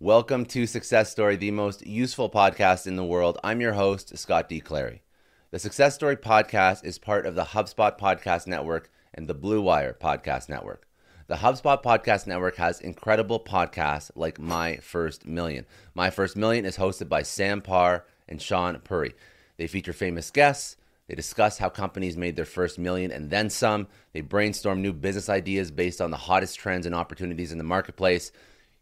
Welcome to Success Story, the most useful podcast in the world. I'm your host, Scott D. Clary. The Success Story podcast is part of the HubSpot Podcast Network and the Blue Wire Podcast Network. The HubSpot Podcast Network has incredible podcasts like My First Million. My First Million is hosted by Sam Parr and Sean Puri. They feature famous guests. They discuss how companies made their first million and then some. They brainstorm new business ideas based on the hottest trends and opportunities in the marketplace.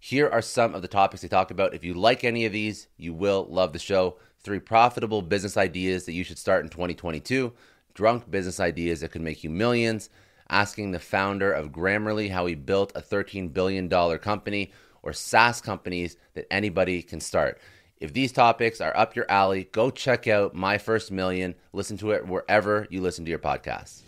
Here are some of the topics they talk about. If you like any of these, you will love the show. Three profitable business ideas that you should start in 2022, drunk business ideas that could make you millions, asking the founder of Grammarly how he built a $13 billion company, or SaaS companies that anybody can start. If these topics are up your alley, go check out My First Million. Listen to it wherever you listen to your podcasts.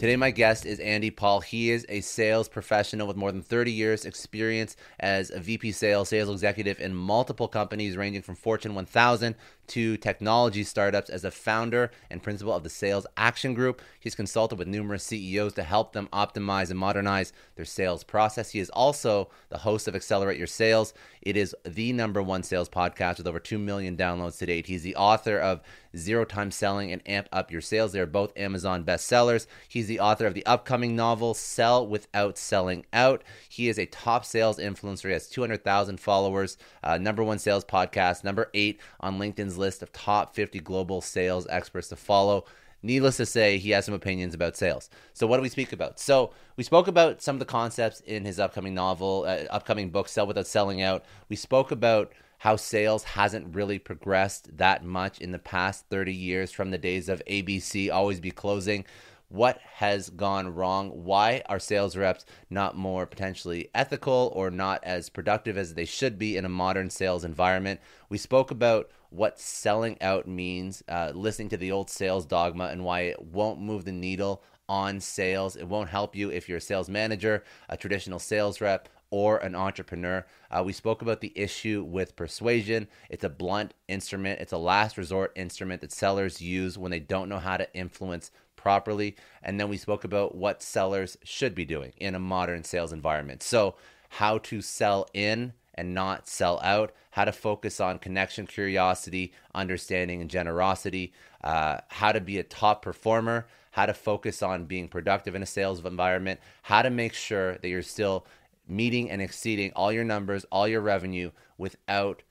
Today, my guest is Andy Paul. He is a sales professional with more than 30 years' experience as a VP sales, sales executive in multiple companies ranging from Fortune 1000 to technology startups. As a founder and principal of the Sales Action Group, he's consulted with numerous CEOs to help them optimize and modernize their sales process. He is also the host of Accelerate Your Sales. It is the number one sales podcast with over 2 million downloads to date. He's the author of Zero Time Selling and Amp Up Your Sales. They're both Amazon bestsellers. He's the author of the upcoming novel Sell Without Selling Out. He is a top sales influencer. He has 200,000 followers, uh, number one sales podcast, number eight on LinkedIn's list of top 50 global sales experts to follow. Needless to say, he has some opinions about sales. So, what do we speak about? So, we spoke about some of the concepts in his upcoming novel, uh, upcoming book, Sell Without Selling Out. We spoke about how sales hasn't really progressed that much in the past 30 years from the days of ABC, always be closing. What has gone wrong? Why are sales reps not more potentially ethical or not as productive as they should be in a modern sales environment? We spoke about what selling out means, uh, listening to the old sales dogma, and why it won't move the needle on sales. It won't help you if you're a sales manager, a traditional sales rep, or an entrepreneur. Uh, we spoke about the issue with persuasion. It's a blunt instrument, it's a last resort instrument that sellers use when they don't know how to influence properly. And then we spoke about what sellers should be doing in a modern sales environment. So, how to sell in and not sell out, how to focus on connection, curiosity, understanding, and generosity, uh, how to be a top performer, how to focus on being productive in a sales environment, how to make sure that you're still meeting and exceeding all your numbers, all your revenue without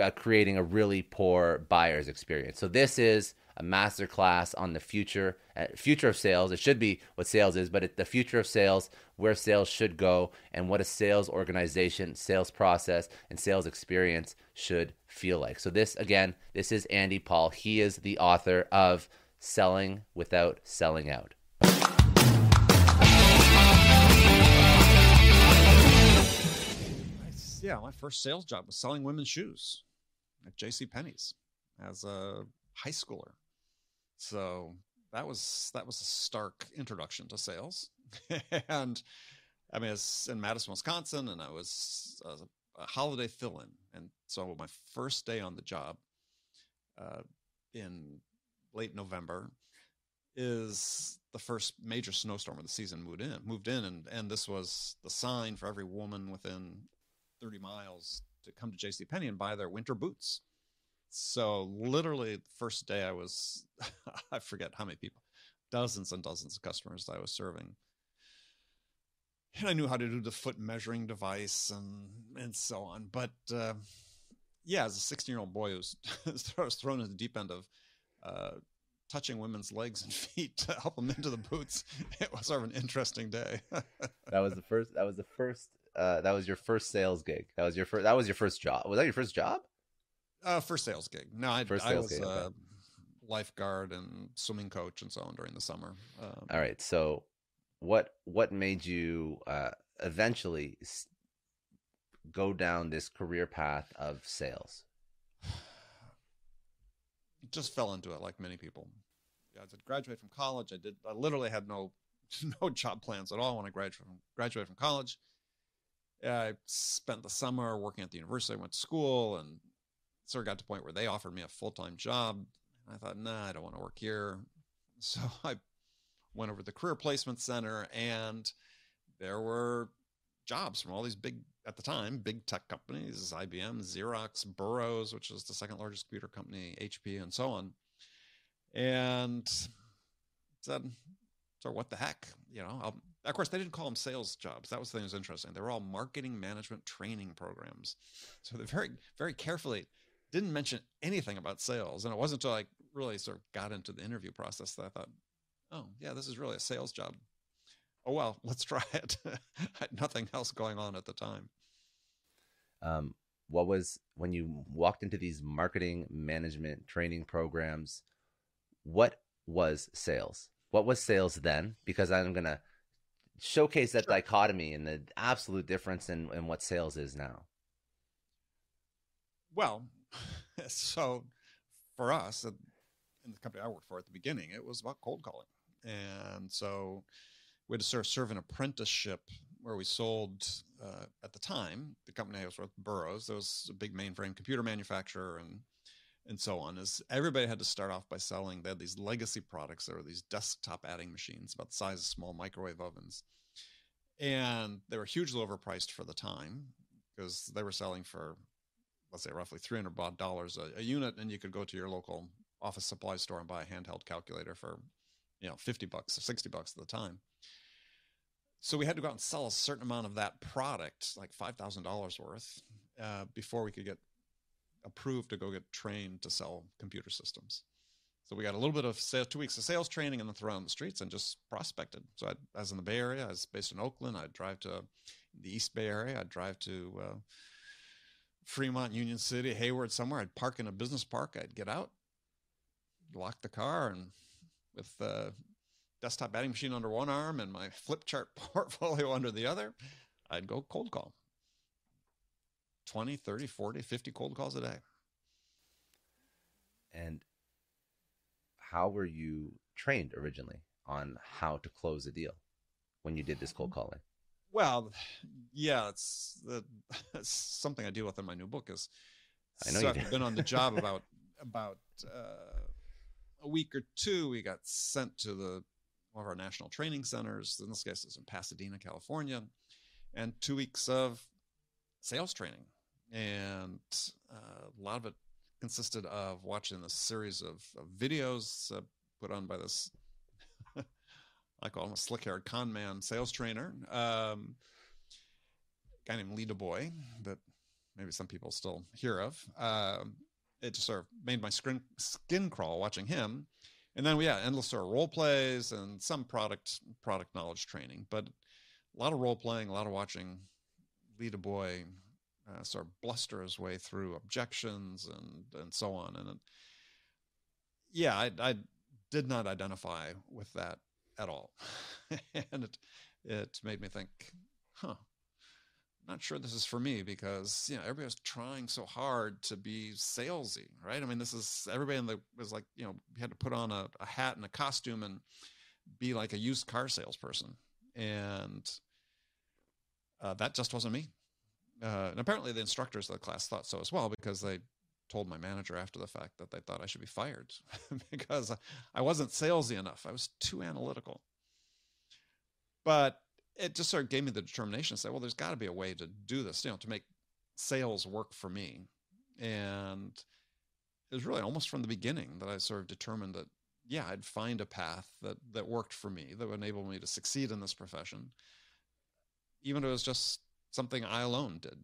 uh, creating a really poor buyer's experience. So this is a masterclass on the future uh, future of sales. It should be what sales is, but it, the future of sales, where sales should go, and what a sales organization, sales process, and sales experience should feel like. So this again, this is Andy Paul. He is the author of Selling Without Selling Out. yeah, my first sales job was selling women's shoes at J.C. Penney's as a high schooler. So that was that was a stark introduction to sales, and I mean, it's in Madison, Wisconsin, and I was a, a holiday fill-in, and so my first day on the job uh, in late November is the first major snowstorm of the season moved in moved in. And and this was the sign for every woman within 30 miles to come to JC Penney and buy their winter boots. So literally the first day I was I forget how many people, dozens and dozens of customers I was serving. And I knew how to do the foot measuring device and and so on. But uh, yeah, as a 16 year old boy who was, was thrown in the deep end of uh, touching women's legs and feet to help them into the boots, it was sort of an interesting day. that was the first. That was the first. Uh, that was your first sales gig. That was your first. That was your first job. Was that your first job? Uh, first sales gig. No, I, first I was gig, okay. uh, lifeguard and swimming coach and so on during the summer. Um, All right. So, what what made you uh, eventually go down this career path of sales? Just fell into it like many people. Yeah, I graduated from college. I did. I literally had no no job plans at all when I graduated from graduated from college. I spent the summer working at the university. I went to school and sort of got to the point where they offered me a full time job. I thought, nah, I don't want to work here. So I went over to the Career Placement Center, and there were jobs from all these big, at the time, big tech companies IBM, Xerox, Burroughs, which is the second largest computer company, HP, and so on. And said, so what the heck? You know, I'll, of course, they didn't call them sales jobs. That was the thing that was interesting. They were all marketing management training programs. So they very, very carefully didn't mention anything about sales. And it wasn't until I really sort of got into the interview process that I thought, oh, yeah, this is really a sales job. Oh, well, let's try it. I had nothing else going on at the time. Um, what was when you walked into these marketing management training programs? What was sales? What was sales then? Because I'm going to showcase that sure. dichotomy and the absolute difference in, in what sales is now. Well, so for us in the company I worked for at the beginning, it was about cold calling. And so we had to sort of serve an apprenticeship where we sold uh, at the time the company I was with Burroughs. There was a big mainframe computer manufacturer and and so on. Is everybody had to start off by selling? They had these legacy products. There were these desktop adding machines about the size of small microwave ovens, and they were hugely overpriced for the time because they were selling for let's say roughly 300 dollars a, a unit and you could go to your local office supply store and buy a handheld calculator for you know 50 bucks or 60 bucks at the time so we had to go out and sell a certain amount of that product like $5000 worth uh, before we could get approved to go get trained to sell computer systems so we got a little bit of sales, two weeks of sales training and then thrown on the streets and just prospected. So I, I was in the Bay Area. I was based in Oakland. I'd drive to the East Bay Area. I'd drive to uh, Fremont, Union City, Hayward, somewhere. I'd park in a business park. I'd get out, lock the car, and with the desktop adding machine under one arm and my flip chart portfolio under the other, I'd go cold call 20, 30, 40, 50 cold calls a day. And how were you trained originally on how to close a deal when you did this cold calling? Well, yeah, it's, it's something I deal with in my new book. Is I know so I've been on the job about about uh, a week or two. We got sent to the one of our national training centers. In this case, it's in Pasadena, California, and two weeks of sales training, and uh, a lot of it consisted of watching a series of, of videos uh, put on by this Him a slick haired con man sales trainer. Um, guy named Lee DuBois that maybe some people still hear of. Um, it just sort of made my skin, skin crawl watching him. And then, yeah, endless sort of role plays and some product product knowledge training, but a lot of role playing, a lot of watching Lee DuBois uh, sort of bluster his way through objections and and so on. And it, yeah, I, I did not identify with that at all. and it, it made me think, huh, not sure this is for me because you know everybody's trying so hard to be salesy, right? I mean, this is everybody in the was like you know had to put on a, a hat and a costume and be like a used car salesperson, and uh, that just wasn't me. Uh, and apparently, the instructors of the class thought so as well because they told my manager after the fact that they thought I should be fired because I wasn't salesy enough. I was too analytical. But it just sort of gave me the determination to say, well, there's got to be a way to do this, you know, to make sales work for me. And it was really almost from the beginning that I sort of determined that, yeah, I'd find a path that that worked for me, that would enable me to succeed in this profession, even if it was just something I alone did.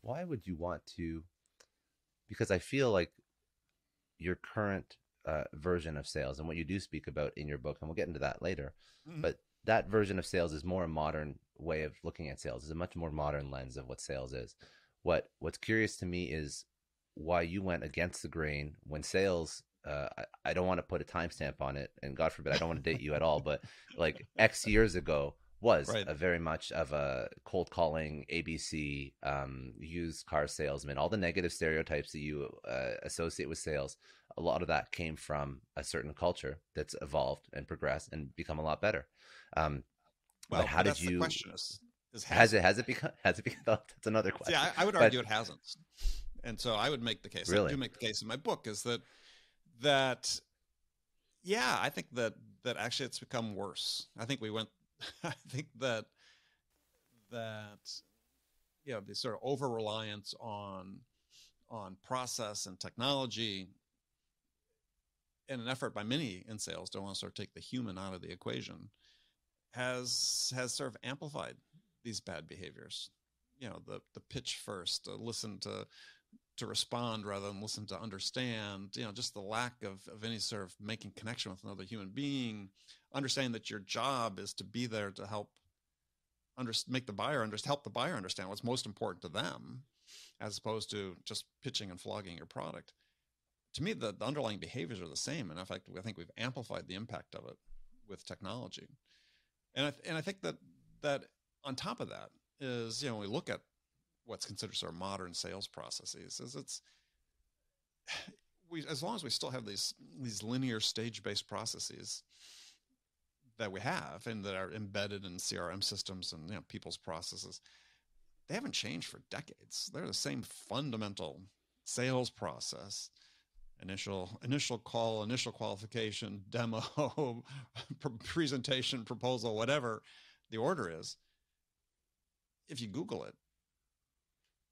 Why would you want to? Because I feel like your current uh, version of sales and what you do speak about in your book, and we'll get into that later. Mhm. But that version of sales is more a modern way of looking at sales. It's a much more modern lens of what sales is. What What's curious to me is why you went against the grain when sales. Uh, I, I don't want to put a timestamp on it, and God forbid, I don't want to date you at all. But like X years ago was Right. a very much of a cold calling, ABC, um, used car salesman, all the negative stereotypes that you uh, associate with sales. A lot of that came from a certain culture that's evolved and progressed and become a lot better. Um, Well, but how did you? question is, is Has it has it become has it become? That's another question. Yeah, I, I would But- argue it hasn't. And so I would make the case. I Really? do make the case in my book is that that yeah, I think that that actually it's become worse. I think we went. I think that that you know the sort of over reliance on on process and technology in an effort by many in sales to want to sort of take the human out of the equation has has sort of amplified these bad behaviors. You know the the pitch first to listen to to respond rather than listen to understand you know just the lack of, of any sort of making connection with another human being understanding that your job is to be there to help under, make the buyer under, help the buyer understand what's most important to them as opposed to just pitching and flogging your product. To me the, the underlying behaviors are the same and in fact i think we've amplified the impact of it with technology. And I, and I think that that on top of that is you know we look at what's considered sort of modern sales processes is it's we as long as we still have these these linear stage based processes that we have and that are embedded in CRM systems and you know people's processes they haven't changed for decades. They're the same fundamental sales process. Initial initial call initial qualification demo presentation proposal whatever the order is. If you google it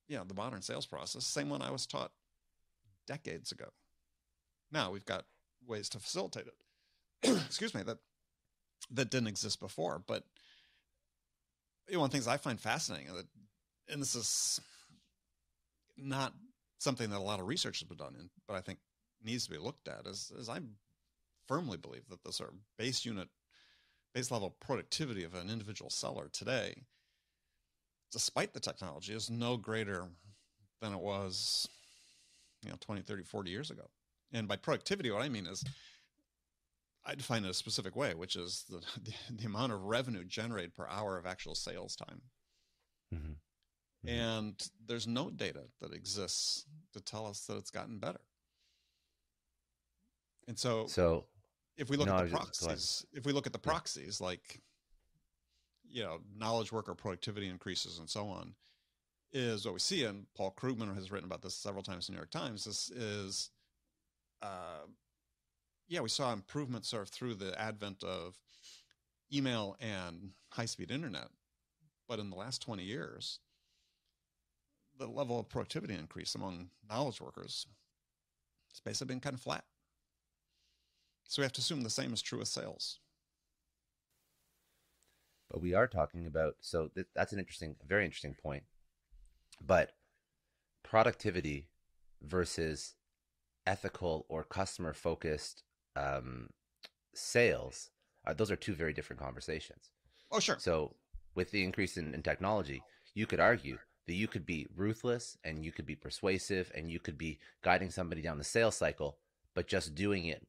know the modern sales process same one i was taught decades ago. Now we've got ways to facilitate it. Excuse me that that didn't exist before but you know, one of the things i find fascinating that and this is not something that a lot of research has been done in but i think needs to be looked at is, is i firmly believe that the sort of base unit base level productivity of an individual seller today despite the technology is no greater than it was you know 20 30 40 years ago. And by productivity what i mean is i define it a specific way which is the, the, the amount of revenue generated per hour of actual sales time Mhm. Mhm. and there's no data that exists to tell us that it's gotten better and so So if we look No, at the was just- go ahead. proxies, if we look at the Yeah. proxies like you know knowledge worker productivity increases and so on, is what we see. And Paul Krugman has written about this several times in the New York Times. This is, uh, yeah, we saw improvements sort of through the advent of email and high speed internet, but in the last twenty years, the level of productivity increase among knowledge workers has basically been kind of flat. So we have to assume the same is true with sales. but we are talking about so th- that's an interesting very interesting point but productivity versus ethical or customer focused um, sales uh, those are two very different conversations Oh, sure. so with the increase in, in technology you could argue that you could be ruthless and you could be persuasive and you could be guiding somebody down the sales cycle but just doing it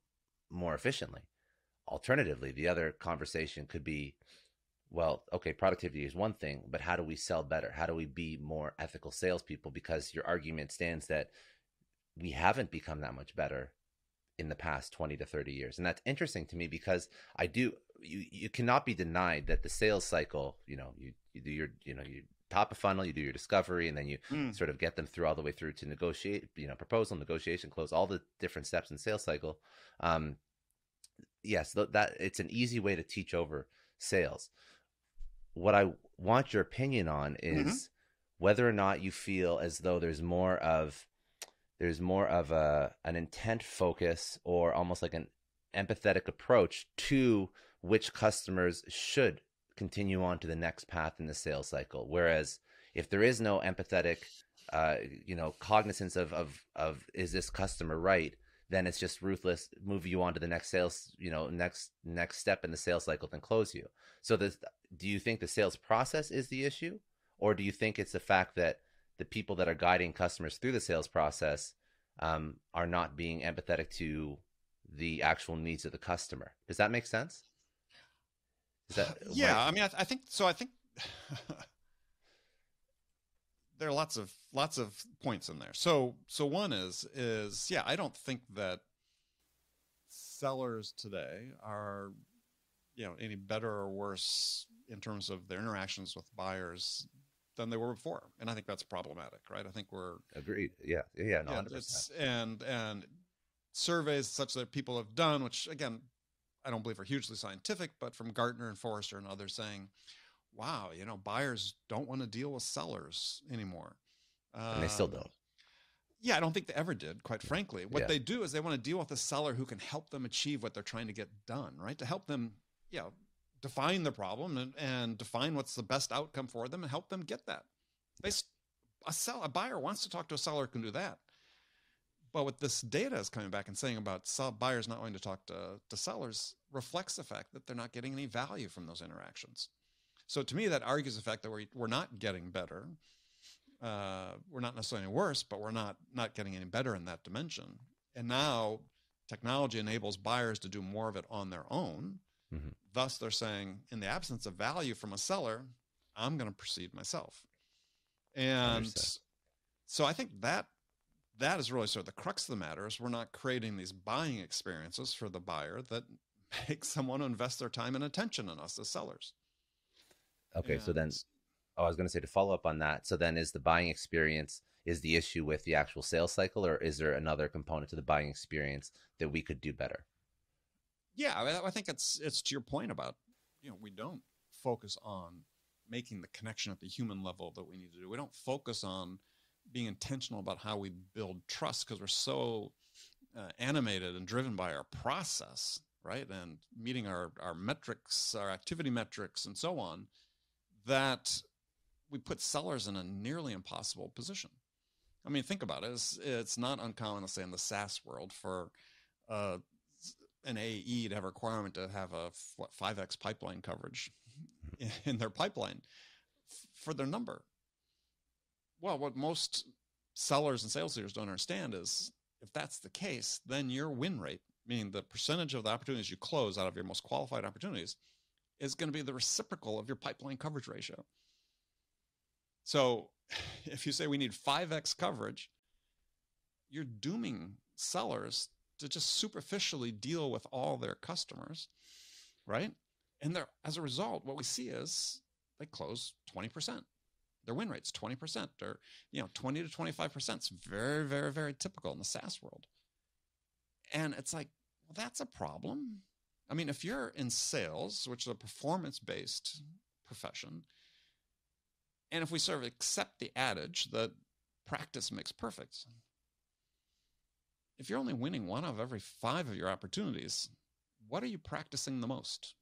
more efficiently alternatively the other conversation could be well, okay, productivity is one thing, but how do we sell better? How do we be more ethical salespeople? Because your argument stands that we haven't become that much better in the past 20 to 30 years. And that's interesting to me because I do, you, you cannot be denied that the sales cycle, you know, you, you do your, you know, you top of funnel, you do your discovery, and then you Mm. sort of get them through all the way through to negotiate, you know, proposal, negotiation, close, all the different steps in sales cycle. Um, yes, th- that it's an easy way to teach over sales. What I want your opinion on is whether or not you feel as though there's more of there's more of a an intent focus or almost like an empathetic approach to which customers should continue on to the next path in the sales cycle. Whereas if there is no empathetic uh, you know, cognizance of of of is this customer right? Then it's just ruthless. Move you on to the next sales, you know, next next step in the sales cycle, then close you. So, this, do you think the sales process is the issue, or do you think it's the fact that the people that are guiding customers through the sales process um, are not being empathetic to the actual needs of the customer? Does that make sense? That, yeah, I mean, I, th- I think so. I think there are lots of lots of points in there. So so one is is yeah, I don't think that sellers today are you know any better or worse in terms of their interactions with buyers than they were before, and I think that's problematic, right? I think we're agreed. Yeah, yeah, no, yeah it's and and surveys such that people have done, which again, I don't believe are hugely scientific, but from Gartner and Forrester and others saying wow, you know, buyers don't want to deal with sellers anymore. and they still um, don't. Yeah, I don't think they ever did, quite frankly. What yeah. they do is they want to deal with a seller who can help them achieve what they're trying to get done, right? To help them, you know, define the problem and, and define what's the best outcome for them and help them get that. They, a sell, a buyer wants to talk to a seller can do that. But what this data is coming back and saying about buyers not wanting to talk to, to sellers reflects the fact that they're not getting any value from those interactions. So to me, that argues the fact that we're, we're not getting better. Uh, we're not necessarily worse, but we're not not getting any better in that dimension. And now technology enables buyers to do more of it on their own. Mm-hmm. Thus, they're saying, in the absence of value from a seller, I'm going to proceed myself. And so I think that that is really sort of the crux of the matter is we're not creating these buying experiences for the buyer that make someone invest their time and attention in us as sellers. Okay, and... so then, oh, I was going to say to follow up on that. So then, is the buying experience is the issue with the actual sales cycle, or is there another component to the buying experience that we could do better? Yeah, I, I think it's it's to your point about you know we don't focus on making the connection at the human level that we need to do. We don't focus on being intentional about how we build trust because we're so uh, animated and driven by our process, right? And meeting our, our metrics, our activity metrics, and so on, that we put sellers in a nearly impossible position. I mean, think about it. It's, it's not uncommon to say in the SaaS world for uh, an AE to have a requirement to have a what 5x pipeline coverage in, in their pipeline for their number. Well, what most sellers and sales leaders don't understand is if that's the case, then your win rate, meaning the percentage of the opportunities you close out of your most qualified opportunities, is going to be the reciprocal of your pipeline coverage ratio. So if you say we need 5x coverage, you're dooming sellers to just superficially deal with all their customers, right? And as a result, what we see is they close 20%. Their win rate's 20% or, you know, 20 to 25%. It's very, very, very typical in the SaaS world. And it's like, well, that's a problem. I mean, if you're in sales, which is a performance based profession, and if we sort of accept the adage that practice makes perfect, if you're only winning one of every five of your opportunities, what are you practicing the most?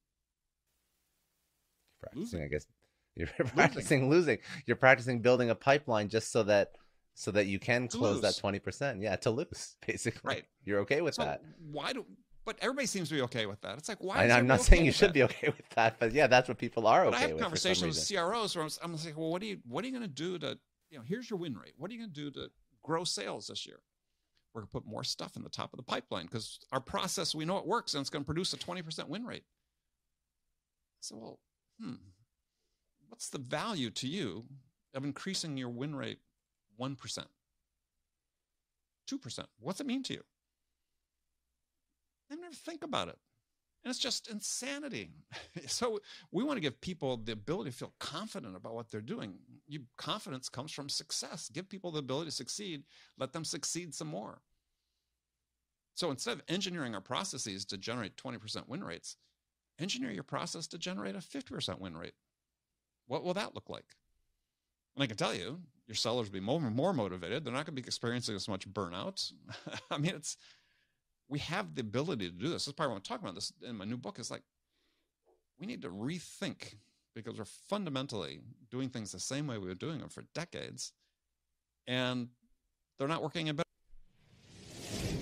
Practicing, losing. I guess. You're practicing losing. You're practicing building a pipeline just so that so that you can close that 20%. Yeah, to lose, basically. Right. You're okay with so that. Why do but everybody seems to be okay with that. It's like why? And I'm not saying you should that? be okay with that, but yeah, that's what people are but okay with. I have conversations with CROs where I'm, I'm like, well, what are you what are you going to do to you know? Here's your win rate. What are you going to do to grow sales this year? We're going to put more stuff in the top of the pipeline because our process we know it works and it's going to produce a 20% win rate. So, well, hmm, what's the value to you of increasing your win rate one percent, two percent? What's it mean to you? They never think about it. And it's just insanity. so we want to give people the ability to feel confident about what they're doing. You, confidence comes from success. Give people the ability to succeed. Let them succeed some more. So instead of engineering our processes to generate 20% win rates, engineer your process to generate a 50% win rate. What will that look like? And I can tell you, your sellers will be more, more motivated. They're not going to be experiencing as much burnout. I mean, it's we have the ability to do this. This is of what I'm talking about this in my new book. Is like we need to rethink because we're fundamentally doing things the same way we were doing them for decades. and they're not working in better.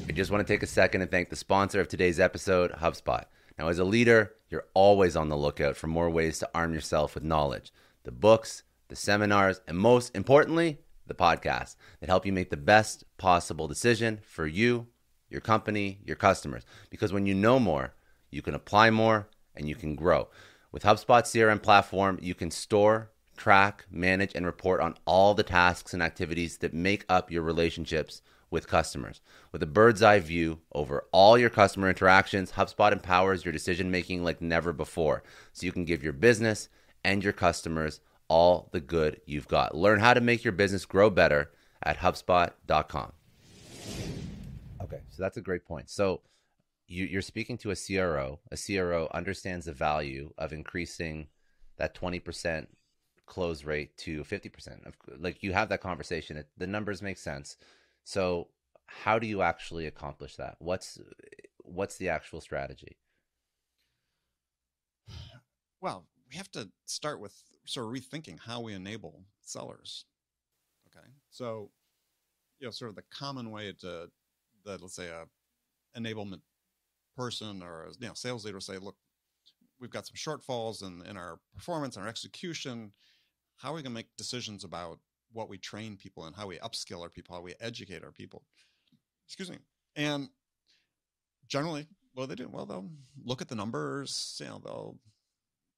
I just want to take a second and thank the sponsor of today's episode, HubSpot. Now, as a leader, you're always on the lookout for more ways to arm yourself with knowledge the books, the seminars, and most importantly, the podcasts that help you make the best possible decision for you, your company, your customers. Because when you know more, you can apply more and you can grow. With HubSpot CRM platform, you can store, track, manage, and report on all the tasks and activities that make up your relationships with customers. With a bird's eye view over all your customer interactions, HubSpot empowers your decision making like never before. So you can give your business and your customers all the good you've got. Learn how to make your business grow better at HubSpot.com. Okay, so that's a great point. So you, are speaking to a CRO. A CRO understands the value of increasing that 20% close rate to 50%. Like you have that conversation, it, the numbers make sense. So how do you actually accomplish that? What's what's the actual strategy? Well, we have to start with sort of rethinking how we enable sellers. Okay. So, you know, sort of the common way to that let's say a enablement person or a you know sales leader say, look, we've got some shortfalls in, in our performance and our execution. How are we gonna make decisions about what we train people and how we upskill our people, how we educate our people? Excuse me. And generally, what do they do? Well, they'll look at the numbers, you know, they'll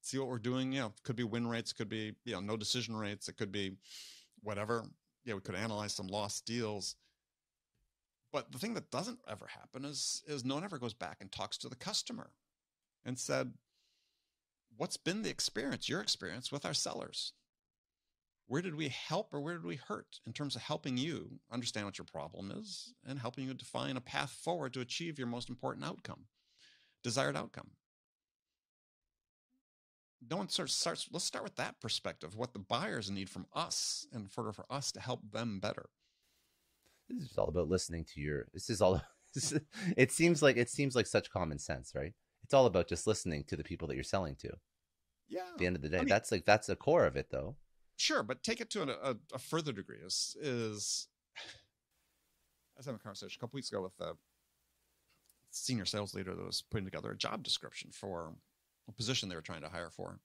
see what we're doing. You know, could be win rates, could be, you know, no decision rates, it could be whatever. Yeah, we could analyze some lost deals. But the thing that doesn't ever happen is is no one ever goes back and talks to the customer and said, what's been the experience, your experience with our sellers? Where did we help or where did we hurt in terms of helping you understand what your problem is and helping you define a path forward to achieve your most important outcome, desired outcome? No one sort of starts, let's start with that perspective, what the buyers need from us and for, for us to help them better. This is all about listening to your, this is all, it seems like, it seems like such common sense, right? It's all about just listening to the people that you're selling to. Yeah. At the end of the day, I mean, that's like, that's the core of it though. Sure. But take it to an, a, a further degree is, is, I was having a conversation a couple weeks ago with a senior sales leader that was putting together a job description for a position they were trying to hire for.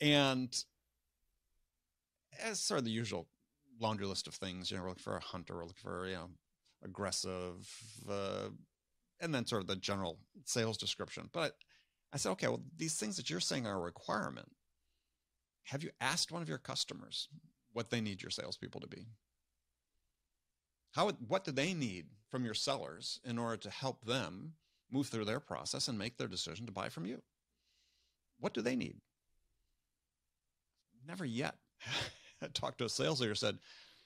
And as sort of the usual laundry list of things, you know, we're looking for a hunter, we're looking for, you know, aggressive, uh, and then sort of the general sales description. But I said, okay, well, these things that you're saying are a requirement. Have you asked one of your customers what they need your salespeople to be? How, what do they need from your sellers in order to help them move through their process and make their decision to buy from you? What do they need? Never yet talked to a sales leader said,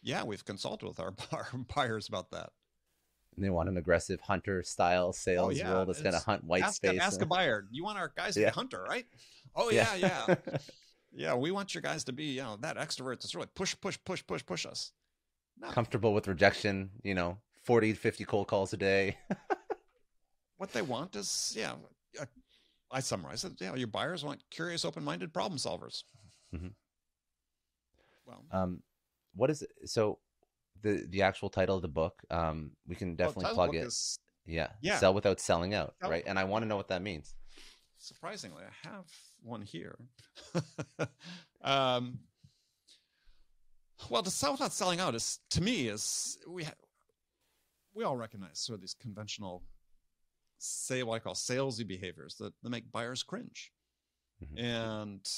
yeah, we've consulted with our, our buyers about that. And they want an aggressive hunter style sales oh, yeah. role that's going to hunt white ask space. A, ask a buyer, you want our guys to yeah. be hunter, right? Oh yeah, yeah. Yeah. yeah, we want your guys to be, you know, that extrovert that's really push, push, push, push, push us. No. Comfortable with rejection, you know, 40 50 cold calls a day. what they want is, yeah, I summarize it. Yeah, your buyers want curious, open-minded problem solvers. Mm-hmm. Well, um, what is it? So the the actual title of the book, um, we can definitely well, plug it. Is, yeah, yeah, sell without selling out, sell right? And I want to know what that means. Surprisingly, I have one here. um, well, to sell without selling out is to me is we ha- we all recognize sort of these conventional say what I call salesy behaviors that, that make buyers cringe. Mm-hmm. And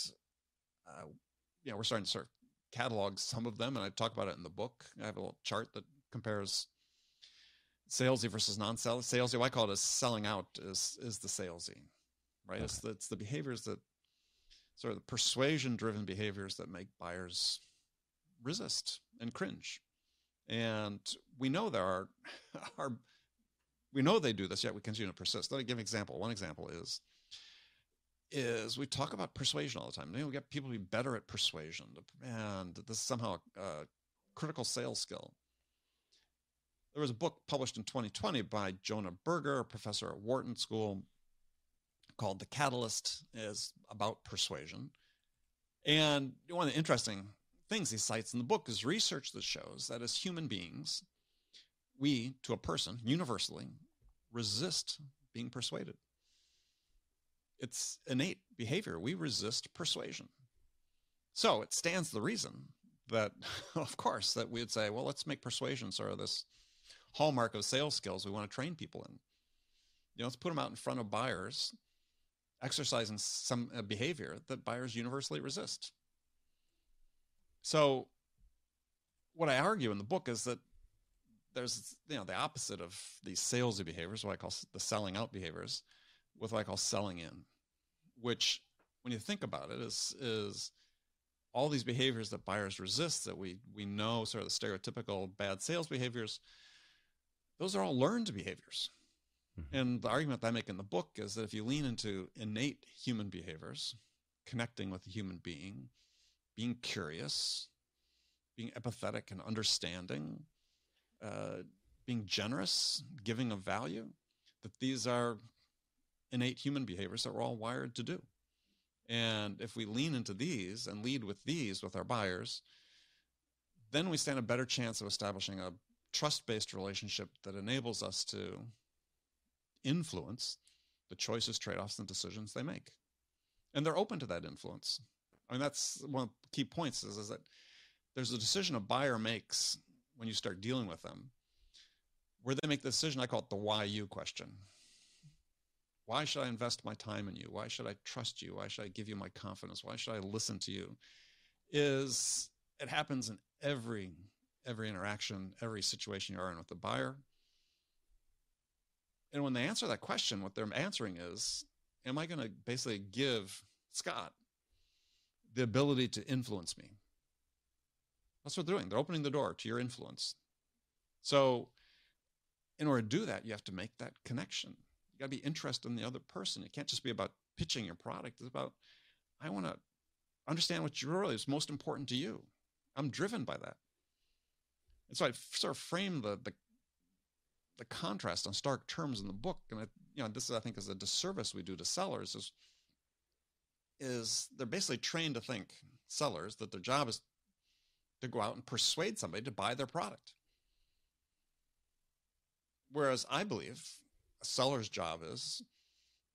uh, you know, we're starting to sort of catalog some of them, and I talk about it in the book. I have a little chart that compares salesy versus non-salesy. Salesy, what I call it is selling out is is the salesy, right? Okay. It's the, it's the behaviors that sort of the persuasion-driven behaviors that make buyers resist and cringe. And we know there are are we know they do this, yet we continue to persist. Let me give an example. One example is is we talk about persuasion all the time. You know, we get people to be better at persuasion, and this is somehow a critical sales skill. There was a book published in 2020 by Jonah Berger, a professor at Wharton School, called "The Catalyst," is about persuasion. And one of the interesting things he cites in the book is research that shows that as human beings, we, to a person, universally, resist being persuaded. It's innate behavior. We resist persuasion. So it stands the reason that, of course, that we would say, well, let's make persuasion sort of this hallmark of sales skills we want to train people in. You know, let's put them out in front of buyers, exercising some uh, behavior that buyers universally resist. So, what I argue in the book is that there's you know the opposite of these salesy behaviors, what I call the selling out behaviors, with what I call selling in, which when you think about it is is all these behaviors that buyers resist that we we know sort of the stereotypical bad sales behaviors those are all learned behaviors mm-hmm. and the argument that i make in the book is that if you lean into innate human behaviors connecting with a human being being curious being empathetic and understanding uh, being generous, giving of value, that these are innate human behaviors that we're all wired to do. And if we lean into these and lead with these with our buyers, then we stand a better chance of establishing a trust based relationship that enables us to influence the choices, trade offs, and decisions they make. And they're open to that influence. I mean, that's one of the key points is, is that there's a decision a buyer makes when you start dealing with them, where they make the decision, I call it the why you question. Why should I invest my time in you? Why should I trust you? Why should I give you my confidence? Why should I listen to you? Is it happens in every every interaction, every situation you're in with the buyer. And when they answer that question, what they're answering is, am I going to basically give Scott the ability to influence me? That's what they're doing. They're opening the door to your influence. So, in order to do that, you have to make that connection. You got to be interested in the other person. It can't just be about pitching your product. It's about, I want to understand what really is most important to you. I'm driven by that. And so I sort of frame the, the the contrast on stark terms in the book, and I, you know, this I think is a disservice we do to sellers is is they're basically trained to think sellers that their job is to go out and persuade somebody to buy their product. Whereas I believe a seller's job is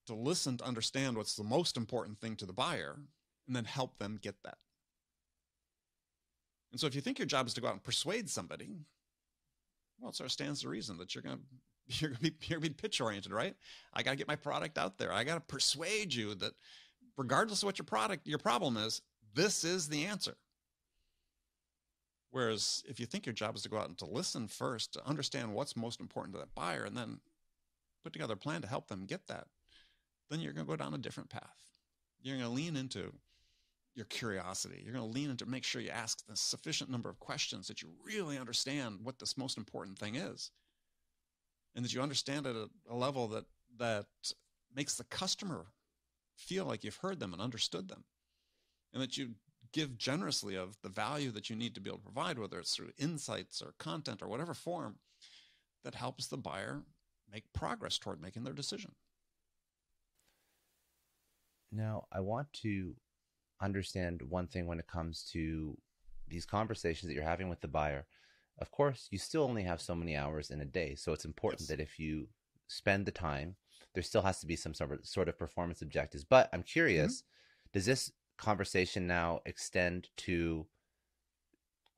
to listen to understand what's the most important thing to the buyer and then help them get that. And so if you think your job is to go out and persuade somebody, well, it sort of stands to reason that you're going to you're going to be you're going to be pitch oriented, right? I got to get my product out there. I got to persuade you that regardless of what your product your problem is, this is the answer. Whereas if you think your job is to go out and to listen first, to understand what's most important to that buyer, and then put together a plan to help them get that, then you're going to go down a different path. You're going to lean into your curiosity. You're going to lean into make sure you ask the sufficient number of questions that you really understand what this most important thing is, and that you understand it at a level that that makes the customer feel like you've heard them and understood them, and that you give generously of the value that you need to be able to provide, whether it's through insights or content or whatever form that helps the buyer make progress toward making their decision. Now, I want to understand one thing when it comes to these conversations that you're having with the buyer. Of course, you still only have so many hours in a day. So it's important yes. that if you spend the time, there still has to be some sort of, sort of performance objectives. But I'm curious, mm-hmm. does this conversation now extend to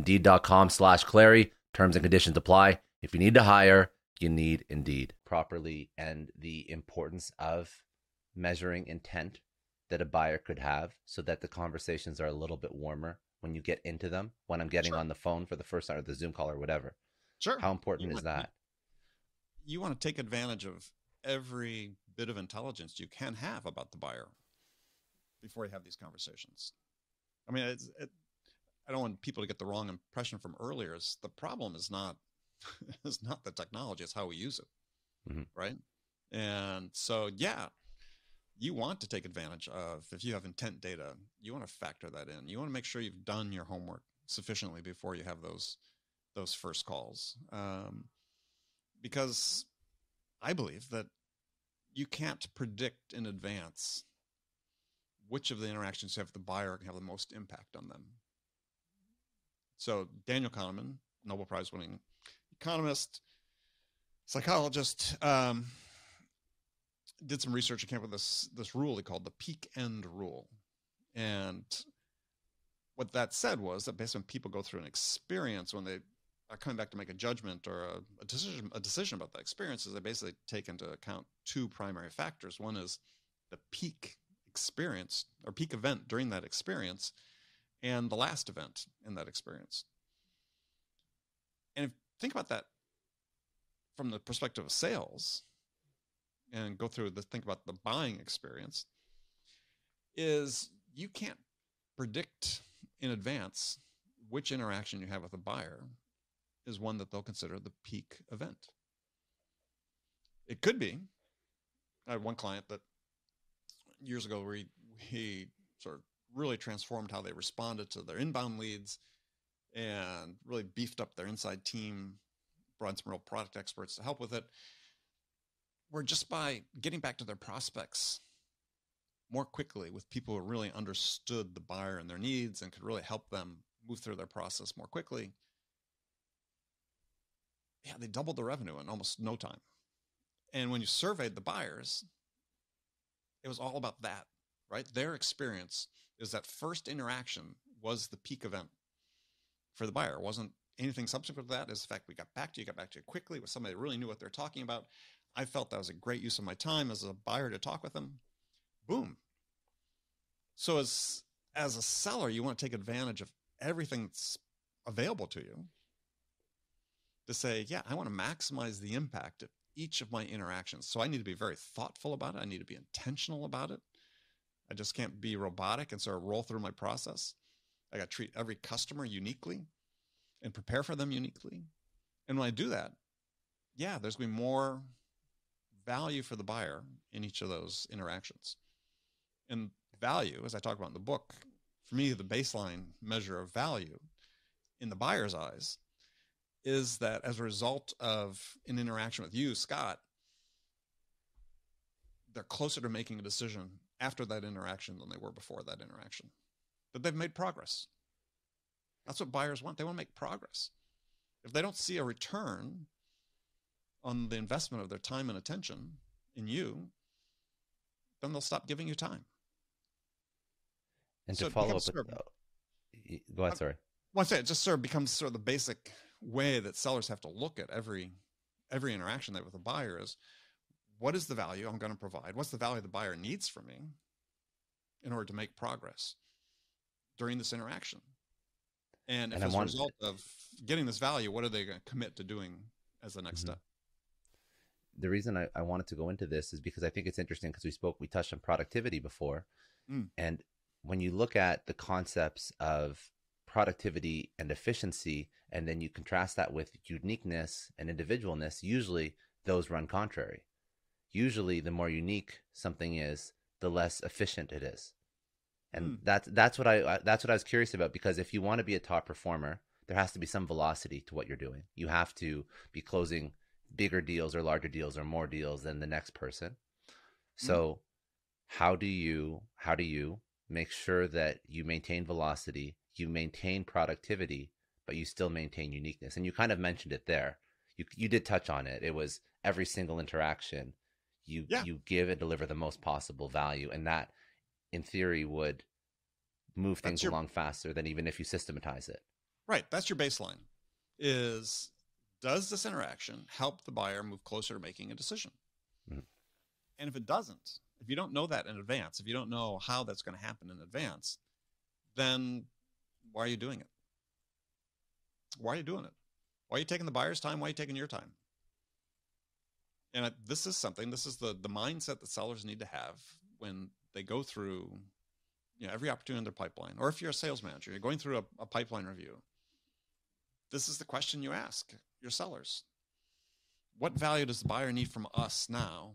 Indeed.com slash Clary. Terms and conditions apply. If you need to hire, you need Indeed properly and the importance of measuring intent that a buyer could have so that the conversations are a little bit warmer when you get into them when i'm getting Sure. on the phone for the first time or the zoom call or whatever Sure. how important You is want- that You want to take advantage of every bit of intelligence you can have about the buyer before you have these conversations. I mean, it's, it, I don't want people to get the wrong impression from earlier. Is the problem is not is not the technology; it's how we use it, Mhm. right? And so, yeah, you want to take advantage of if you have intent data, you want to factor that in. You want to make sure you've done your homework sufficiently before you have those those first calls, um, because I believe that you can't predict in advance which of the interactions you have with the buyer can have the most impact on them. So Daniel Kahneman, Nobel Prize winning economist, psychologist, um, did some research and came up with this this rule he called the peak end rule. And what that said was that based on people go through an experience when they are coming back to make a judgment or a, a decision a decision about that experience is they basically take into account two primary factors. One is the peak experience or peak event during that experience and the last event in that experience. And if think about that from the perspective of sales and go through the think about the buying experience is you can't predict in advance which interaction you have with a buyer is one that they'll consider the peak event. It could be. I had one client that years ago where he, he sort of really transformed how they responded to their inbound leads and really beefed up their inside team, brought some real product experts to help with it. Where just by getting back to their prospects more quickly with people who really understood the buyer and their needs and could really help them move through their process more quickly, yeah, they doubled the revenue in almost no time. And when you surveyed the buyers, it was all about that, right? Their experience is that first interaction was the peak event for the buyer. It wasn't anything subsequent to that. Is the fact we got back to you, got back to you quickly with somebody that really knew what they're talking about. I felt that was a great use of my time as a buyer to talk with them. Boom. So as as a seller, you want to take advantage of everything that's available to you to say, yeah, I want to maximize the impact of each of my interactions. So I need to be very thoughtful about it. I need to be intentional about it. I just can't be robotic and sort of roll through my process. I got to treat every customer uniquely and prepare for them uniquely. And when I do that, yeah, there's going to be more value for the buyer in each of those interactions. And value, as I talk about in the book, for me, the baseline measure of value in the buyer's eyes is that as a result of an interaction with you, Scott, they're closer to making a decision after that interaction than they were before that interaction. That they've made progress. That's what buyers want. They want to make progress. If they don't see a return on the investment of their time and attention in you, then they'll stop giving you time. and So to follow up with sort of- oh, go ahead sorry Well, I say it just sort of becomes sort of the basic way that sellers have to look at every every interaction they have with a buyer is what is the value I'm going to provide? What's the value the buyer needs from me in order to make progress during this interaction? And And as a result of getting this value, what are they going to commit to doing as the next Mhm. step? the reason I, I wanted to go into this is because I think it's interesting because we spoke, we touched on productivity before. Mm. And when you look at the concepts of productivity and efficiency, and then you contrast that with uniqueness and individualness, usually those run contrary. Usually, the more unique something is, the less efficient it is. And Hmm. that's that's what I that's what I was curious about because if you want to be a top performer, there has to be some velocity to what you're doing. You have to be closing bigger deals or larger deals or more deals than the next person. So mm-hmm. how do you how do you make sure that you maintain velocity, you maintain productivity, but you still maintain uniqueness? And you kind of mentioned it there. You you did touch on it. It was every single interaction you yeah. you give and deliver the most possible value and that in theory would move things your, along faster than even if you systematize it. Right. That's your baseline. Is does this interaction help the buyer move closer to making a decision? Mm-hmm. And if it doesn't, if you don't know that in advance, if you don't know how that's going to happen in advance, then why are you doing it? Why are you doing it? Why are you taking the buyer's time? Why are you taking your time? And this is something, this is the, the mindset that sellers need to have when they go through you know, every opportunity in their pipeline. Or if you're a sales manager, you're going through a, a pipeline review. This is the question you ask your sellers. What value does the buyer need from us now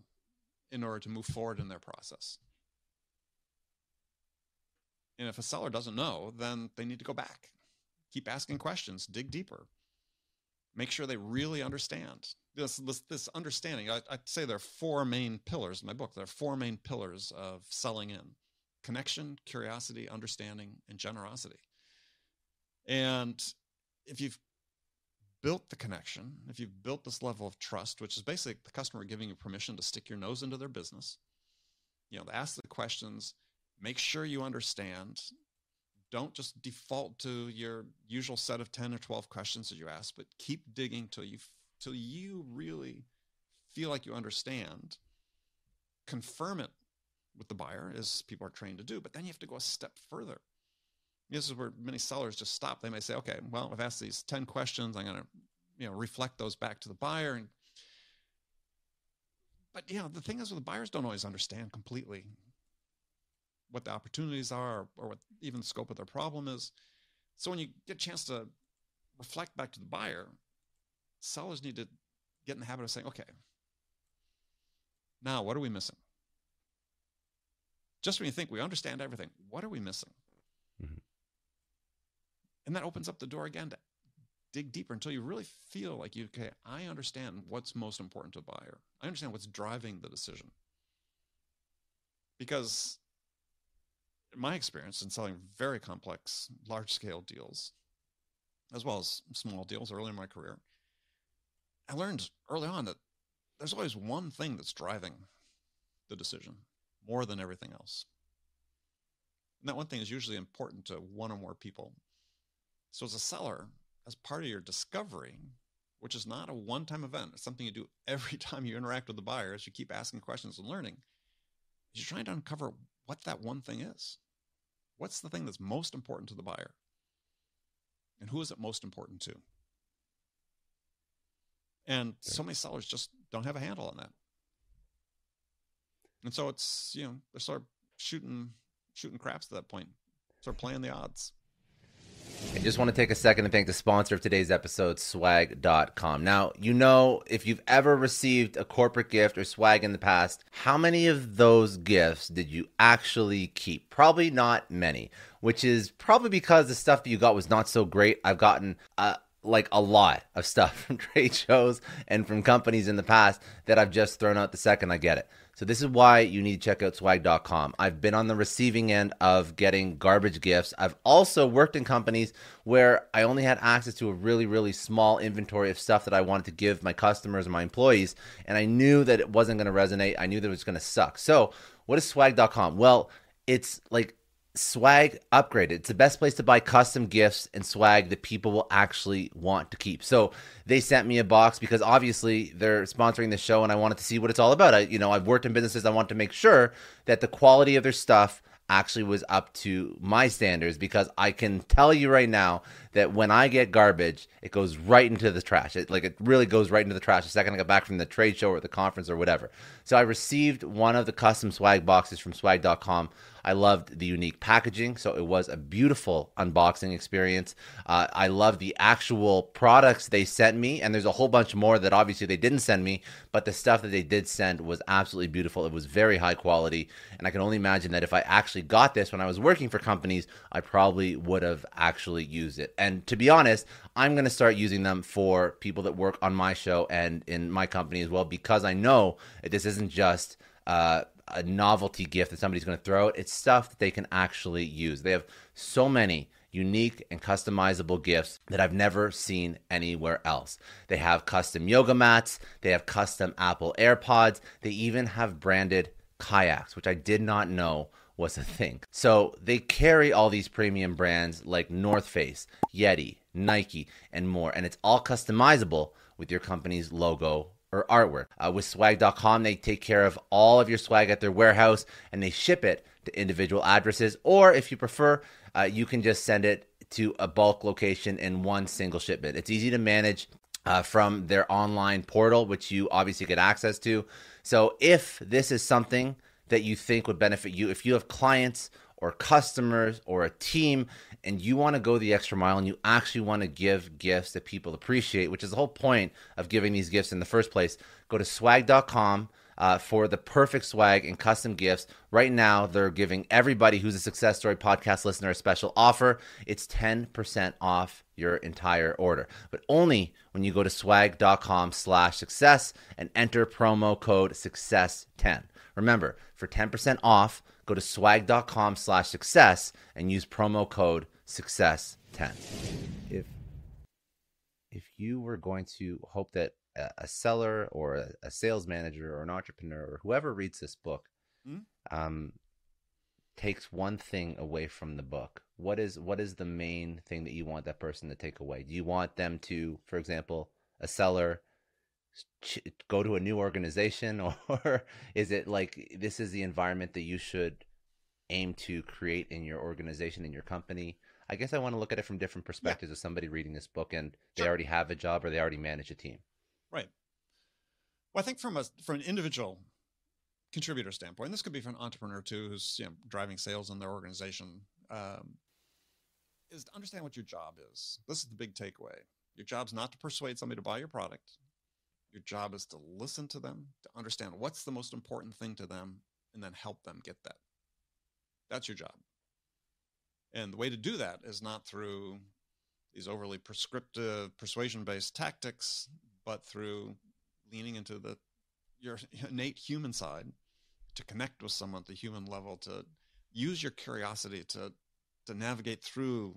in order to move forward in their process? And if a seller doesn't know, then they need to go back, keep asking questions, dig deeper, make sure they really understand this this, this understanding. I, I say there are four main pillars in my book. There are four main pillars of selling in: connection, curiosity, understanding, and generosity. And if you've built the connection, if you've built this level of trust, which is basically the customer giving you permission to stick your nose into their business, you know, ask the questions, make sure you understand. Don't just default to your usual set of 10 or 12 questions that you ask, but keep digging till you till you really feel like you understand. Confirm it with the buyer, as people are trained to do, but then you have to go a step further. This is where many sellers just stop. They may say, okay, well, I've asked these 10 questions. I'm going to, you know, reflect those back to the buyer. And, but, know, the thing is, the buyers don't always understand completely what the opportunities are or what even the scope of their problem is. So when you get a chance to reflect back to the buyer, sellers need to get in the habit of saying, okay, now what are we missing? Just when you think we understand everything, what are we missing? Mm-hmm. And that opens up the door again to dig deeper until you really feel like you, okay, I understand what's most important to a buyer. I understand what's driving the decision. Because in my experience in selling very complex, large scale deals, as well as small deals early in my career, I learned early on that there's always one thing that's driving the decision more than everything else. And that one thing is usually important to one or more people. So, as a seller, as part of your discovery, which is not a one time event, it's something you do every time you interact with the buyer as you keep asking questions and learning, you're trying to uncover what that one thing is. What's the thing that's most important to the buyer? And who is it most important to? And so many sellers just don't have a handle on that. And so it's, you know, they're sort of shooting shooting craps to that point. Of playing the odds. I just want to take a second to thank the sponsor of today's episode, swag.com. Now, you know, if you've ever received a corporate gift or swag in the past, how many of those gifts did you actually keep? Probably not many, which is probably because the stuff that you got was not so great. I've gotten uh, like a lot of stuff from trade shows and from companies in the past that I've just thrown out the second I get it. So this is why you need to check out swag.com. I've been on the receiving end of getting garbage gifts. I've also worked in companies where I only had access to a really really small inventory of stuff that I wanted to give my customers and my employees and I knew that it wasn't going to resonate. I knew that it was going to suck. So, what is swag.com? Well, it's like swag upgraded. It's the best place to buy custom gifts and swag that people will actually want to keep. So they sent me a box because obviously they're sponsoring the show and I wanted to see what it's all about. I, you know, I've worked in businesses. I want to make sure that the quality of their stuff actually was up to my standards because I can tell you right now that when I get garbage, it goes right into the trash. It like it really goes right into the trash the second I get back from the trade show or the conference or whatever. So I received one of the custom swag boxes from swag.com. I loved the unique packaging. So it was a beautiful unboxing experience. Uh, I love the actual products they sent me. And there's a whole bunch more that obviously they didn't send me, but the stuff that they did send was absolutely beautiful. It was very high quality. And I can only imagine that if I actually got this when I was working for companies, I probably would have actually used it. And to be honest, I'm going to start using them for people that work on my show and in my company as well because I know that this isn't just uh, a novelty gift that somebody's going to throw it. It's stuff that they can actually use. They have so many unique and customizable gifts that I've never seen anywhere else. They have custom yoga mats, they have custom Apple AirPods, they even have branded kayaks, which I did not know was a thing. So they carry all these premium brands like North Face, Yeti, Nike, and more, and it's all customizable with your company's logo or artwork. Uh, with swag.com, they take care of all of your swag at their warehouse and they ship it to individual addresses. Or if you prefer, uh, you can just send it to a bulk location in one single shipment. It's easy to manage uh, from their online portal, which you obviously get access to. So if this is something that you think would benefit you, if you have clients or customers or a team and you want to go the extra mile and you actually want to give gifts that people appreciate, which is the whole point of giving these gifts in the first place, go to swag.com. Uh, for the perfect swag and custom gifts. Right now, they're giving everybody who's a Success Story podcast listener a special offer. It's 10% off your entire order, but only when you go to swag.com slash success and enter promo code success10. Remember, for 10% off, go to swag.com slash success and use promo code success10. If if you were going to hope that a, seller or a, a, sales manager or an entrepreneur or whoever reads this book mm-hmm. um, takes one thing away from the book, what is what is the main thing that you want that person to take away? Do you want them to, for example, a seller go to a new organization or is it like this is the environment that you should aim to create in your organization in your company? I guess i want to look at it from different perspectives yeah. of somebody reading this book and they already have a job or they already manage a team. Right. Well i think from a from an individual contributor standpoint this could be from an entrepreneur too who's you know, driving sales in their organization um, is to understand what your job is. This is the big takeaway. Your job's not to persuade somebody to buy your product your job is to listen to them, to understand what's the most important thing to them, and then help them get that. That's your job. And the way to do that is not through these overly prescriptive, persuasion based tactics, but through leaning into the your innate human side to connect with someone at the human level, to use your curiosity to to navigate through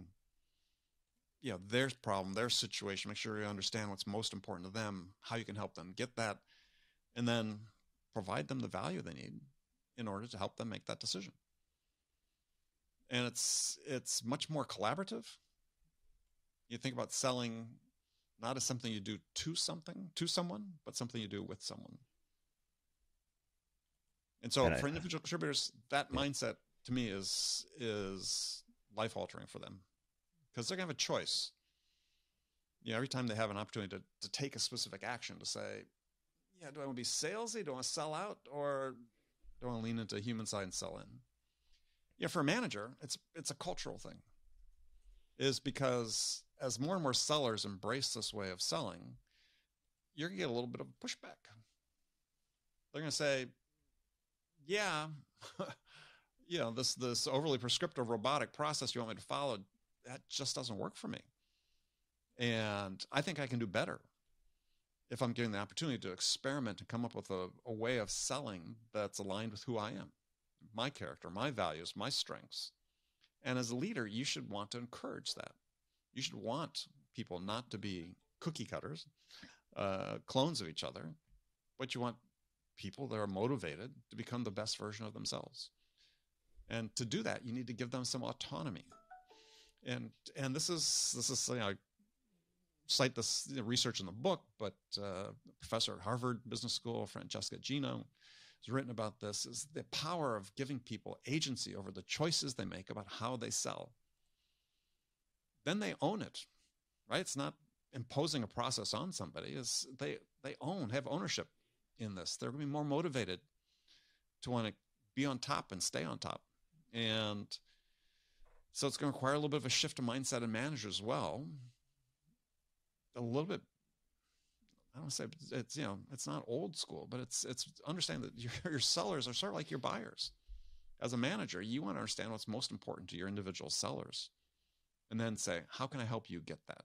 you know their problem their situation make sure you understand what's most important to them how you can help them get that and then provide them the value they need in order to help them make that decision. And it's it's much more collaborative. You think about selling not as something you do to something to someone but something you do with someone. And so and for I, individual contributors that yeah. mindset to me is is life altering for them because they're going to have a choice. You know, every time they have an opportunity to, to take a specific action to say, yeah, do I want to be salesy? Do I want to sell out? Or do I want to lean into human side and sell in? Yeah, for a manager, it's it's a cultural thing. Is because as more and more sellers embrace this way of selling, you're gonna get a little bit of pushback. They're gonna say, Yeah, you know, this this overly prescriptive robotic process you want me to follow that just doesn't work for me. And I think I can do better if I'm getting the opportunity to experiment and come up with a, a way of selling that's aligned with who I am, my character, my values, my strengths. And as a leader, you should want to encourage that. You should want people not to be cookie cutters, uh, clones of each other, but you want people that are motivated to become the best version of themselves. And to do that, you need to give them some autonomy and and this is this is you know, I cite this research in the book, but uh, professor at Harvard Business School, Francesca Gino, has written about this: is the power of giving people agency over the choices they make about how they sell. Then they own it, right? It's not imposing a process on somebody; is they they own have ownership in this. They're going to be more motivated to want to be on top and stay on top And so it's going to require a little bit of a shift of mindset and managers as well. A little bit I don't say it's you know it's not old school, but it's it's understand that your, your sellers are sort of like your buyers. As a manager, you want to understand what's most important to your individual sellers, and then say, how can I help you get that?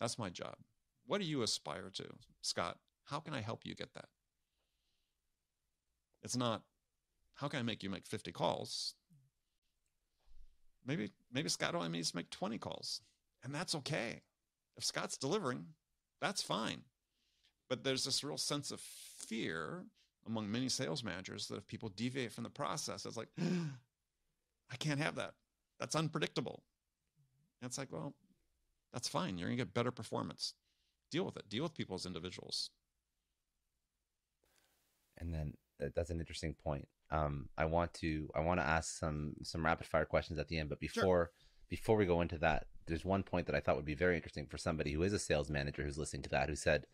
That's my job. What do you aspire to, Scott? How can I help you get that? It's not how can I make you make 50 calls? Maybe maybe Scott only needs to make 20 calls. And that's okay. If Scott's delivering, that's fine. But there's this real sense of fear among many sales managers that if people deviate from the process, it's like, I can't have that. That's unpredictable. And it's like, well, that's fine. You're going to get better performance. Deal with it. Deal with people as individuals. And then that's an interesting point. Um, I want to I want to ask some some rapid fire questions at the end, but before sure. before we go into that, there's one point that I thought would be very interesting for somebody who is a sales manager who's listening to that, who said,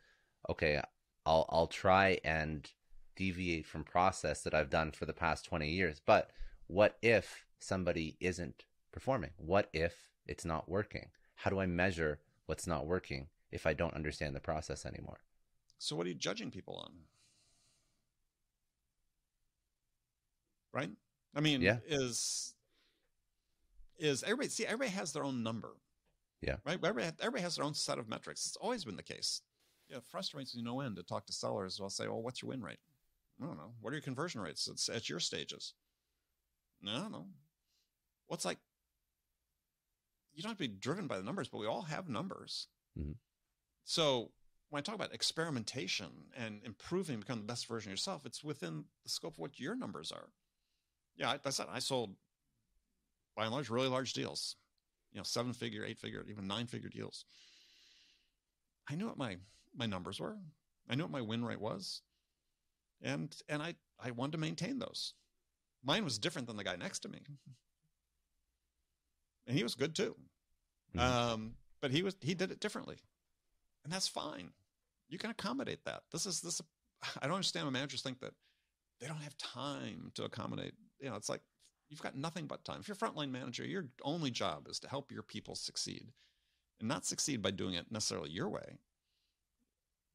okay, I'll I'll try and deviate from process that I've done for the past 20 years. But what if somebody isn't performing? What if it's not working? How do I measure what's not working if I don't understand the process anymore? So what are you judging people on? Right? I mean, yeah. is is everybody see everybody has their own number. Yeah. Right? Everybody, everybody has their own set of metrics. It's always been the case yeah, it frustrates me no end to talk to sellers. I'll say, well, what's your win rate? I don't know. What are your conversion rates? It's at your stages. No, no. What's like, you don't have to be driven by the numbers, but we all have numbers. Mm-hmm. So when I talk about experimentation and improving, become the best version of yourself, it's within the scope of what your numbers are. Yeah, I, said I sold by and large really large deals, you know, seven figure, eight figure, even nine figure deals. I knew what my my numbers were. I knew what my win rate was. And and I, I wanted to maintain those. Mine was different than the guy next to me. And he was good too. Mm-hmm. Um, but he was he did it differently. And that's fine. You can accommodate that. This is this I don't understand when managers think that they don't have time to accommodate. You know, it's like you've got nothing but time. If you're a frontline manager, your only job is to help your people succeed and not succeed by doing it necessarily your way,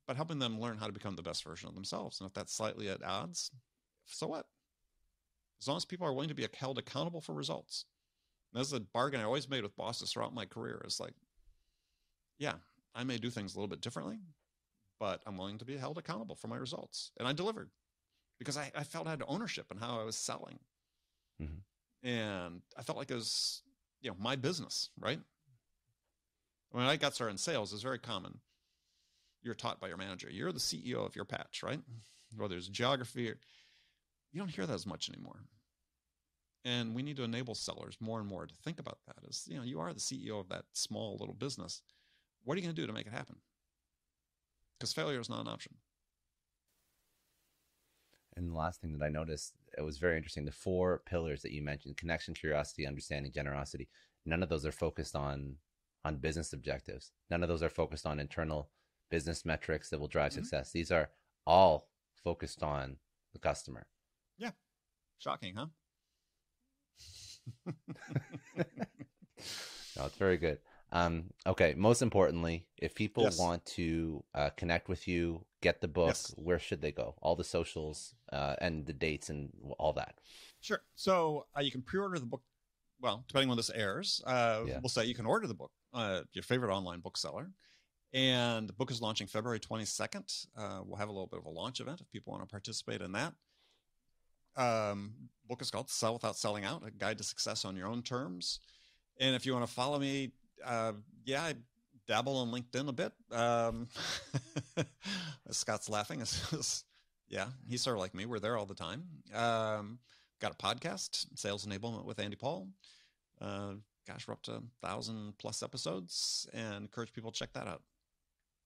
but helping them learn how to become the best version of themselves. And if that's slightly at odds, so what? As long as people are willing to be held accountable for results. And that's a bargain I always made with bosses throughout my career. Is like, yeah, I may do things a little bit differently, but I'm willing to be held accountable for my results. And I delivered because I, I felt I had ownership in how I was selling. Mm-hmm. And I felt like it was, you know, my business, right? When I got started in sales, it's very common you're taught by your manager. You're the CEO of your patch, right? Whether it's geography, or, you don't hear that as much anymore. And we need to enable sellers more and more to think about that as, you know, you are the CEO of that small little business. What are you going to do to make it happen? Because failure is not an option. And the last thing that I noticed, it was very interesting. The four pillars that you mentioned connection, curiosity, understanding, generosity none of those are focused on on business objectives. None of those are focused on internal business metrics that will drive mm-hmm. success. These are all focused on the customer. Yeah. Shocking, huh? no, it's very good. Um, okay. Most importantly, if people yes. want to uh, connect with you, get the book, yes. where should they go? All the socials uh, and the dates and all that. Sure. So uh, you can pre-order the book. Well, depending on this airs, uh, yeah. we'll say you can order the book, uh, your favorite online bookseller. And the book is launching February 22nd. Uh, we'll have a little bit of a launch event if people want to participate in that. Um, book is called Sell Without Selling Out, a guide to success on your own terms. And if you want to follow me, uh, yeah, I dabble on LinkedIn a bit. Um, Scott's laughing. yeah, he's sort of like me. We're there all the time. Um, got a podcast, Sales Enablement with Andy Paul. Uh, gosh, we're up to thousand plus episodes and encourage people to check that out.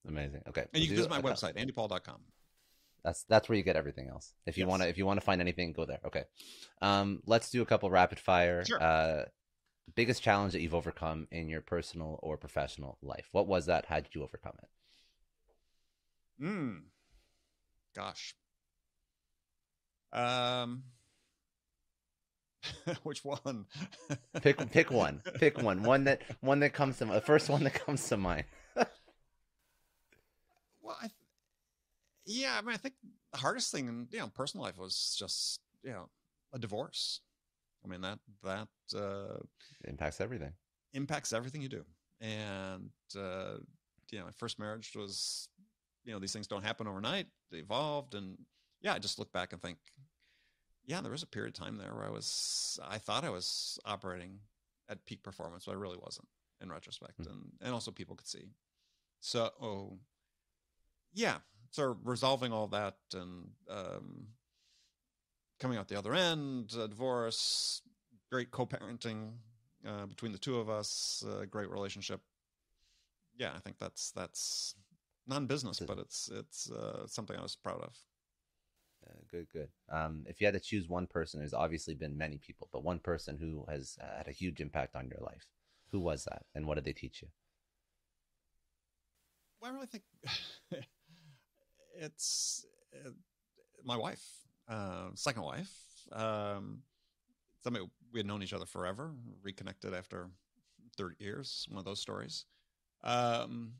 Amazing. Okay. And you can visit my website, andypaul.com. That's that's where you get everything else. If you yes. want to if you want to find anything, go there. Okay. Um, let's do a couple rapid fire. Sure. Uh, biggest challenge that you've overcome in your personal or professional life. What was that? How did you overcome it? Hmm. Gosh. Um Which one? pick pick one. Pick one. One that one that comes to. The first one that comes to mind. well, I th- yeah, I mean, I think the hardest thing in you know personal life was just you know a divorce. I mean that that uh, impacts everything. Impacts everything you do, and uh, you know, my first marriage was you know these things don't happen overnight. They evolved, and yeah, I just look back and think, yeah, there was a period of time there where I was, I thought I was operating at peak performance, but I really wasn't in retrospect, mm-hmm. and and also people could see. So, oh, yeah, so resolving all that and um, coming out the other end, divorce, great co-parenting uh, between the two of us, uh, great relationship. Yeah, I think that's that's non-business, but it's it's uh, something I was proud of. Uh, good, good. Um, if you had to choose one person, there's obviously been many people, but one person who has uh, had a huge impact on your life. Who was that, and what did they teach you? Well, I really think it's uh, my wife, uh, second wife. Um, somebody we had known each other forever, reconnected after 30 years. One of those stories. Um,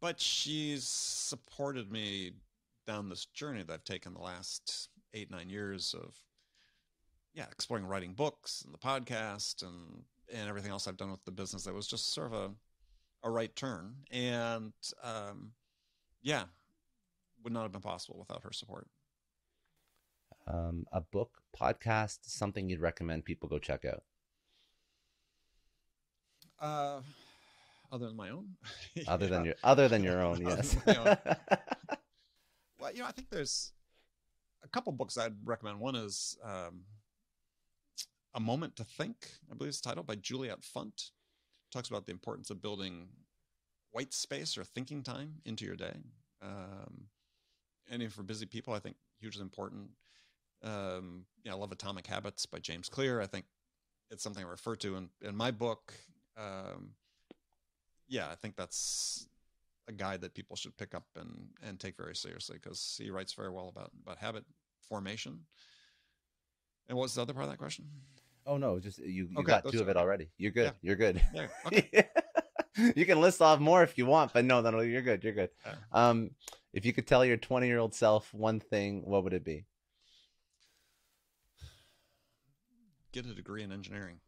but she's supported me down this journey that I've taken the last eight nine years of yeah exploring writing books and the podcast and and everything else I've done with the business that was just sort of a a right turn and um, yeah would not have been possible without her support um, a book podcast something you'd recommend people go check out uh other than my own other yeah. than your other than your own yes well, you know, I think there's a couple books I'd recommend. One is um, A Moment to Think, I believe it's titled by Juliet Funt. Talks about the importance of building white space or thinking time into your day. Um, and for busy people, I think hugely important. Um, you know, I love Atomic Habits by James Clear. I think it's something I refer to in, in my book. Um, yeah, I think that's a guide that people should pick up and and take very seriously because he writes very well about about habit formation. And what's the other part of that question? Oh no, just you, you okay, got two of it already. You're good. Yeah. You're good. Yeah. Okay. you can list off more if you want, but no, no, no, you're good. You're good. Um, if you could tell your 20 year old self one thing, what would it be? Get a degree in engineering.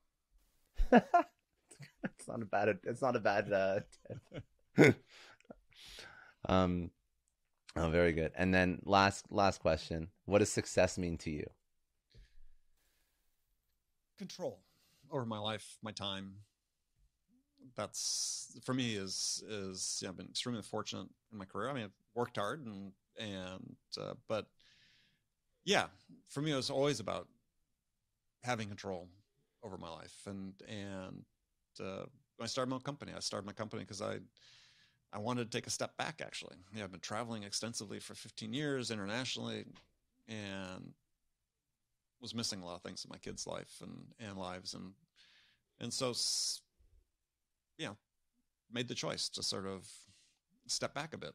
it's not a bad. It's not a bad. Uh, um, oh, very good. And then last last question: What does success mean to you? Control over my life, my time. That's for me is is yeah, I've been extremely fortunate in my career. I mean, I've worked hard and and uh, but yeah, for me it was always about having control over my life and and uh, I started my company, I started my company because I I wanted to take a step back actually. Yeah, I've been traveling extensively for 15 years internationally and was missing a lot of things in my kids' life and, and lives and and so yeah, made the choice to sort of step back a bit.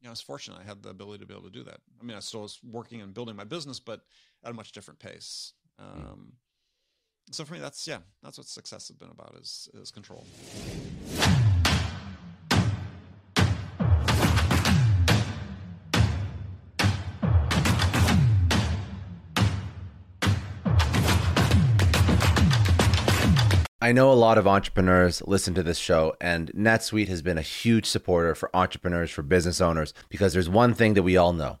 You know, I was fortunate I had the ability to be able to do that. I mean, I still was working and building my business, but at a much different pace. Hmm. Um, so for me, that's yeah, that's what success has been about is is control. I know a lot of entrepreneurs listen to this show, and NetSuite has been a huge supporter for entrepreneurs, for business owners, because there's one thing that we all know